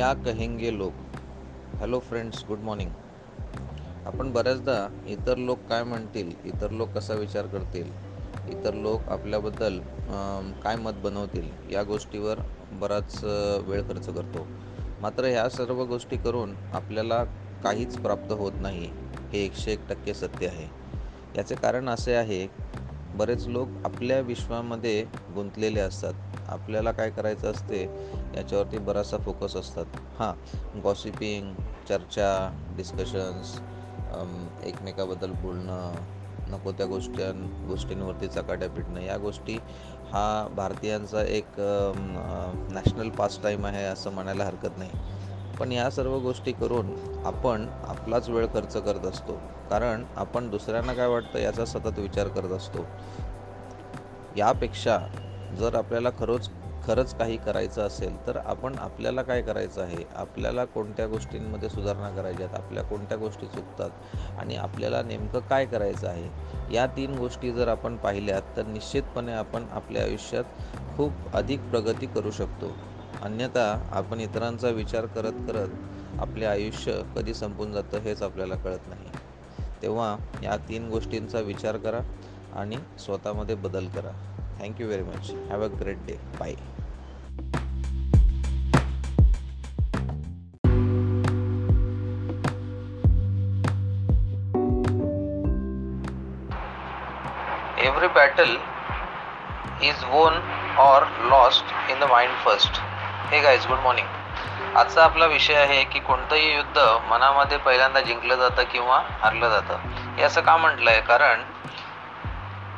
क्या कहेंगे लोक हॅलो फ्रेंड्स गुड मॉर्निंग आपण बऱ्याचदा इतर लोक काय म्हणतील इतर लोक कसा विचार करतील इतर लोक आपल्याबद्दल काय मत बनवतील या गोष्टीवर बराच वेळ खर्च करतो. मात्र ह्या सर्व गोष्टी करून आपल्याला काहीच प्राप्त होत नाही हे एकशे एक टक्के सत्य आहे. याचे कारण असे आहे बरेच लोक आपल्या विश्वामध्ये गुंतलेले असतात. आपल्याला काय करायचं असते याच्यावरती बराचसा फोकस असतात. हां गॉसिपिंग चर्चा डिस्कशन्स एकमेकाबद्दल बोलणं नको त्या गोष्टी गोष्टींवरती चकाट्या पिटणं या गोष्टी हा भारतीयांचा एक नॅशनल पास टाईम आहे असं म्हणायला हरकत नाही. पण या सर्व गोष्टी करून आपण आपलाच वेळ खर्च करत असतो. कारण आपण दुसऱ्यांना काय वाटतं याचा सतत विचार करत असतो. यापेक्षा जर आपल्याला खरोच खरंच काही करायचं असेल तर आपण आपल्याला काय करायचं आहे? आपल्याला कोणत्या गोष्टींमध्ये सुधारणा करायच्या आहेत? आपल्या कोणत्या गोष्टी चुकतात? आणि आपल्याला नेमकं काय करायचं आहे? या तीन गोष्टी जर आपण पाहिल्यात तर निश्चितपणे आपण आपल्या आयुष्यात खूप अधिक प्रगती करू शकतो. अन्यथा आपण इतरांचा विचार करत करत आपले आयुष्य कधी संपून जातं हेच आपल्याला कळत नाही. तेव्हा या तीन गोष्टींचा विचार करा आणि स्वतःमध्ये बदल करा. Thank you very much have a great day bye every battle is won or lost in the mind first. Hey guys good morning आजचा आपला विषय आहे की कोणतंही युद्ध मनामध्ये पहिल्यांदा जिंकलं जातं किंवा हरलं जातं. हे असं का म्हटलं आहे कारण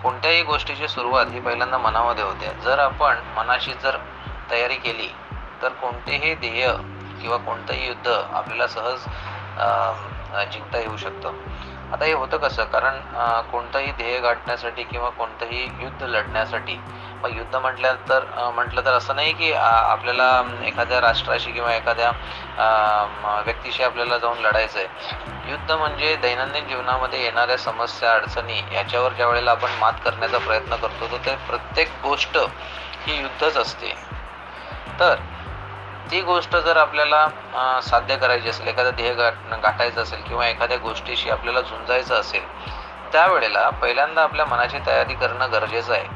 कोणत्याही गोष्टीची सुरुवात ही पहिल्यांदा मनामध्ये होते. जर आपण मनाशी जर तयारी केली तर कोणतेही ध्येय किंवा कोणतंही युद्ध आपल्याला सहज जिंकता येऊ शकतं. आता हे होतं कसं? कारण कोणतंही ध्येय गाठण्यासाठी किंवा कोणतंही युद्ध लढण्यासाठी मग युद्ध म्हटल्यानंतर तर म्हटलं तर असं नाही की आपल्याला एखाद्या राष्ट्राशी किंवा एखाद्या व्यक्तीशी आपल्याला जाऊन लढायचं आहे युद्ध म्हणजे दैनंदिन जीवनामध्ये येणाऱ्या समस्या अडचणी याच्यावर ज्या वेळेला आपण मात करण्याचा प्रयत्न करतो तर ते प्रत्येक गोष्ट ही युद्धच असते. तर ती गोष्ट जर आपल्याला साध्य करायची असेल एखादा ध्येय गाठ गाठायचं असेल किंवा एखाद्या गोष्टीशी आपल्याला झुंजायचं असेल त्यावेळेला पहिल्यांदा आपल्या मनाची तयारी करणं गरजेचं आहे.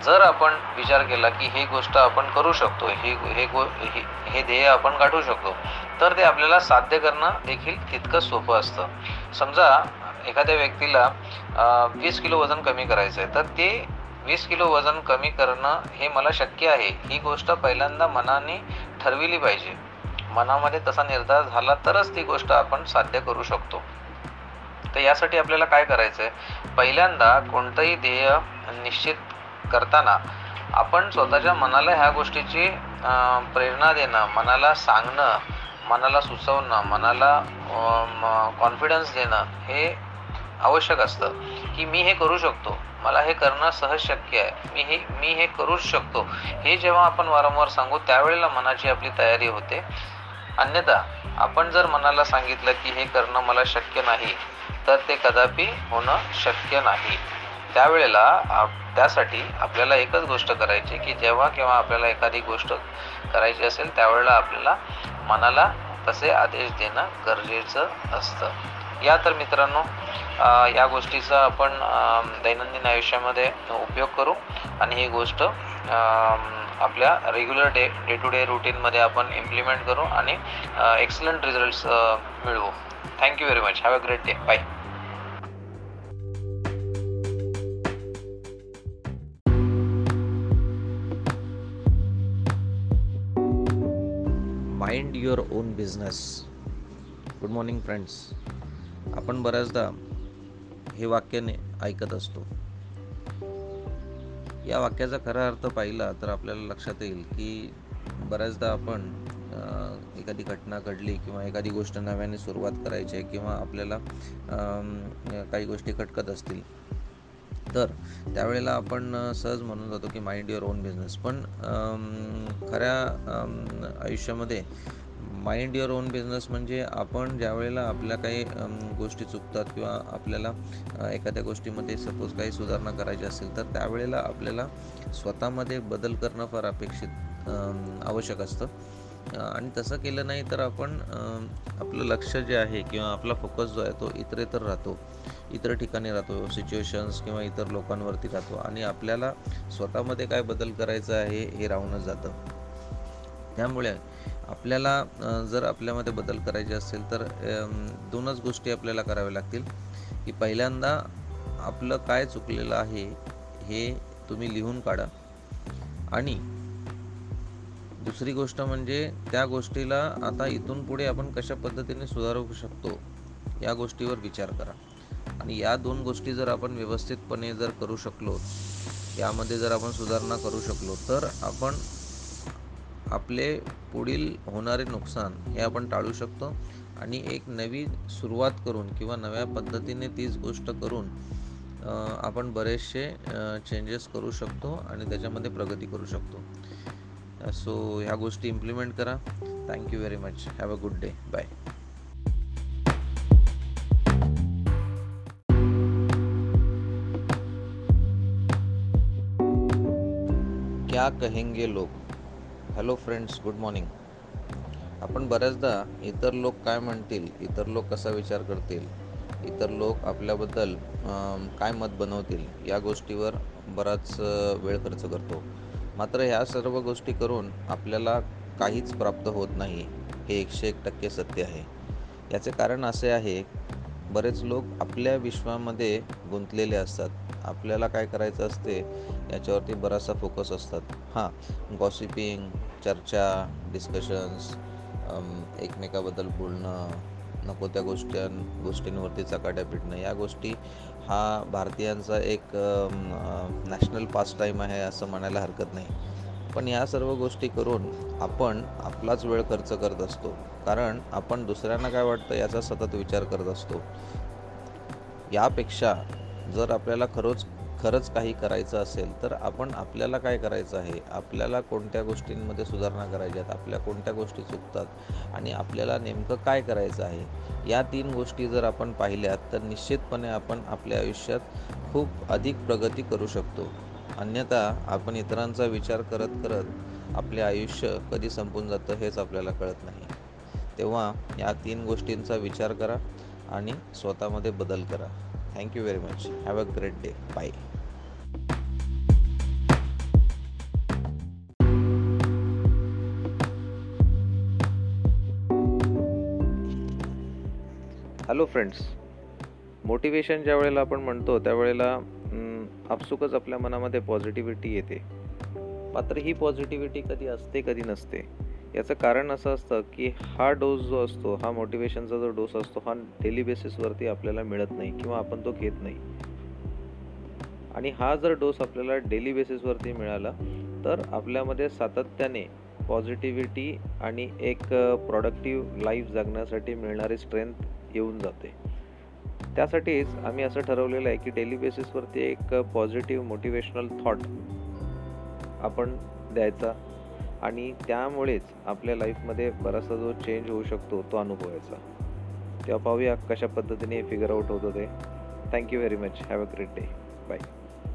जर आपण विचार केला की ही गोष्ट आपण करू शकतो ही हे गो हे ध्येय आपण गाठू शकतो तर ते आपल्याला साध्य करणं देखील तितकंच सोपं असतं. समजा एखाद्या व्यक्तीला वीस किलो वजन कमी करायचं आहे तर ते वीस किलो वजन कमी करणं हे मला शक्य आहे. ही गोष्ट पहिल्यांदा मनाने ठरविली पाहिजे. मनामध्ये तसा निर्धार झाला तरच ती गोष्ट आपण साध्य करू शकतो. तर यासाठी आपल्याला काय करायचं आहे पहिल्यांदा कोणतंही ध्येय निश्चित करताना आपण स्वतःच्या मनाला ह्या गोष्टीची प्रेरणा देणं मनाला सांगणं मनाला सुचवणं मनाला कॉन्फिडन्स देणं हे आवश्यक असतं. की मी हे करू शकतो. मला हे करणं सहज शक्य आहे. मी हे मी हे करूच शकतो. हे जेव्हा आपण वारंवार सांगू त्यावेळेला मनाची आपली तयारी होते. अन्यथा आपण जर मनाला सांगितलं की हे करणं मला शक्य नाही तर ते कदापि होणं शक्य नाही. त्यावेळेला त्यासाठी आपल्याला एकच गोष्ट करायची की जेव्हा केव्हा आपल्याला एखादी गोष्ट करायची असेल त्यावेळेला आपल्याला मनाला तसे आदेश देणं गरजेचं असतं. या तर मित्रांनो या गोष्टीचा आपण दैनंदिन आयुष्यामध्ये उपयोग करू आणि ही गोष्ट आपल्या regular day day to day रुटीनमध्ये आपण इम्प्लिमेंट करू आणि एक्सलंट रिझल्ट्स मिळवू. Thank you very much have a great day bye your own business good morning friends आपण बऱ्याचदा हे वाक्याने ऐकत असतो. या वाक्याचा खरा अर्थ पाहिला तर आपल्याला लक्षात येईल की बऱ्याचदा आपण एखादी घटना घडली किंवा एखादी गोष्ट नव्याने सुरुवात करायची आहे किंवा आपल्याला काही गोष्टी खटकत असतील तर त्यावेळेला आपण सहज म्हणून जातो की माइंड युअर ओन बिझनेस पण खऱ्या आयुष्यामध्ये माइंड युअर ओन बिझनेस म्हणजे आपण ज्या वेळेला आपल्या काही गोष्टी चुकतात किंवा आपल्याला एखाद्या गोष्टीमध्ये सपोज काही सुधारणा करायची असेल तर त्यावेळेला आपल्याला स्वतःमध्ये बदल करणं फार अपेक्षित आवश्यक असतं. आणि तसं केलं नाही तर आपण आपलं लक्ष जे आहे किंवा आपला फोकस जो आहे तो इतरेतर राहतो. इतर ठिकाणी राहतो सिच्युएशन्स किंवा इतर लोकांवरती राहतो आणि आपल्याला स्वतःमध्ये काय बदल करायचा आहे हे राहूनच जातं. त्यामुळे आपल्याला जर आपल्यामध्ये बदल करायचे असेल तर दोनच गोष्टी आपल्याला कराव्या लागतील. की पहिल्यांदा आपलं काय चुकलेलं आहे हे तुम्ही लिहून काढा. आणि दुसरी गोष्ट म्हणजे त्या गोष्टीला आता इथून पुढे आपण कशा पद्धतीने सुधारू शकतो या गोष्टीवर विचार करा. आणि या दोन गोष्टी जर आपण व्यवस्थितपणे जर करू शकलो यामध्ये जर आपण सुधारणा करू शकलो तर आपण आपले पुढील होणारे नुकसान हे आपण टाळू शकतो आणि एक नवी सुरुवात करून किंवा नव्या पद्धतीने तीच गोष्ट करून आपण बरेचसे चेंजेस करू शकतो आणि त्याच्यामध्ये प्रगती करू शकतो. सो ह्या गोष्टी इम्प्लिमेंट करा. Thank you very much have a good day bye क्या कहेंगे लोक हॅलो फ्रेंड्स गुड मॉर्निंग. आपण बऱ्याचदा इतर लोक काय म्हणतील इतर लोक कसा विचार करतील इतर लोक आपल्याबद्दल काय मत बनवतील या गोष्टीवर बराच वेळ खर्च करतो. मात्र ह्या सर्व गोष्टी करून आपल्याला काहीच प्राप्त होत नाही हे एकशे एक टक्के सत्य आहे. याचे कारण असे आहे बरेच लोक आपल्या विश्वामध्ये गुंतलेले असतात. आपल्याला काय करायचं असते याच्यावरती बराचसा फोकस असतात. हां गॉसिपिंग चर्चा डिस्कशन्स एकमेकाबद्दल बोलणं नको त्या गोष्टी गोष्टींवरती चकाट्या पिटणं. या गोष्टी हा भारतीयांचा एक नॅशनल पास टाईम आहे असं म्हणायला हरकत नाही. पण या सर्व गोष्टी करून आपण आपलाच वेळ खर्च करत असतो. कारण आपण दुसऱ्यांना काय वाटतं याचा सतत विचार करत असतो. यापेक्षा जर आपल्याला खरंच खरंच काही करायचं असेल तर आपण आपल्याला काय करायचं आहे? आपल्याला कोणत्या गोष्टींमध्ये सुधारणा करायच्या आहेत? आपल्या कोणत्या गोष्टी चुकतात? आणि आपल्याला नेमकं काय करायचं आहे? या तीन गोष्टी जर आपण पाहिल्यात तर निश्चितपणे आपण आपल्या आयुष्यात खूप अधिक प्रगती करू शकतो. अन्यथा आपण इतरांचा विचार करत करत आपले आयुष्य कधी संपून जातं हेच आपल्याला कळत नाही. तेव्हा या तीन गोष्टींचा विचार करा आणि स्वतःमध्ये बदल करा. Thank you very much have a great day bye hello friends motivation ज्या वेळेला आपण म्हणतो त्यावेळेला आपसुकच आपल्या मनामध्ये पॉझिटिव्हिटी येते. मात्र ही पॉझिटिव्हिटी कधी असते कधी नसते. याचं कारण असं असतं की हा डोस जो असतो हा मोटिवेशनचा जो डोस असतो हा डेली बेसिसवरती आपल्याला मिळत नाही किंवा आपण तो घेत नाही. आणि हा जर डोस आपल्याला डेली बेसिसवरती मिळाला तर आपल्यामध्ये सातत्याने पॉझिटिव्हिटी आणि एक प्रॉडक्टिव्ह लाईफ जगण्यासाठी मिळणारी स्ट्रेंथ येऊन जाते. त्यासाठीच आम्ही असं ठरवलेलं आहे की डेली बेसिसवरती एक पॉझिटिव्ह मोटिवेशनल थॉट आपण द्यायचा. आणि त्यामुळेच आपल्या लाईफमध्ये बराचसा जो चेंज होऊ शकतो तो अनुभवायचा तेव्हा पाहूया कशा पद्धतीने फिगर आउट होतं ते. Thank you very much have a great day bye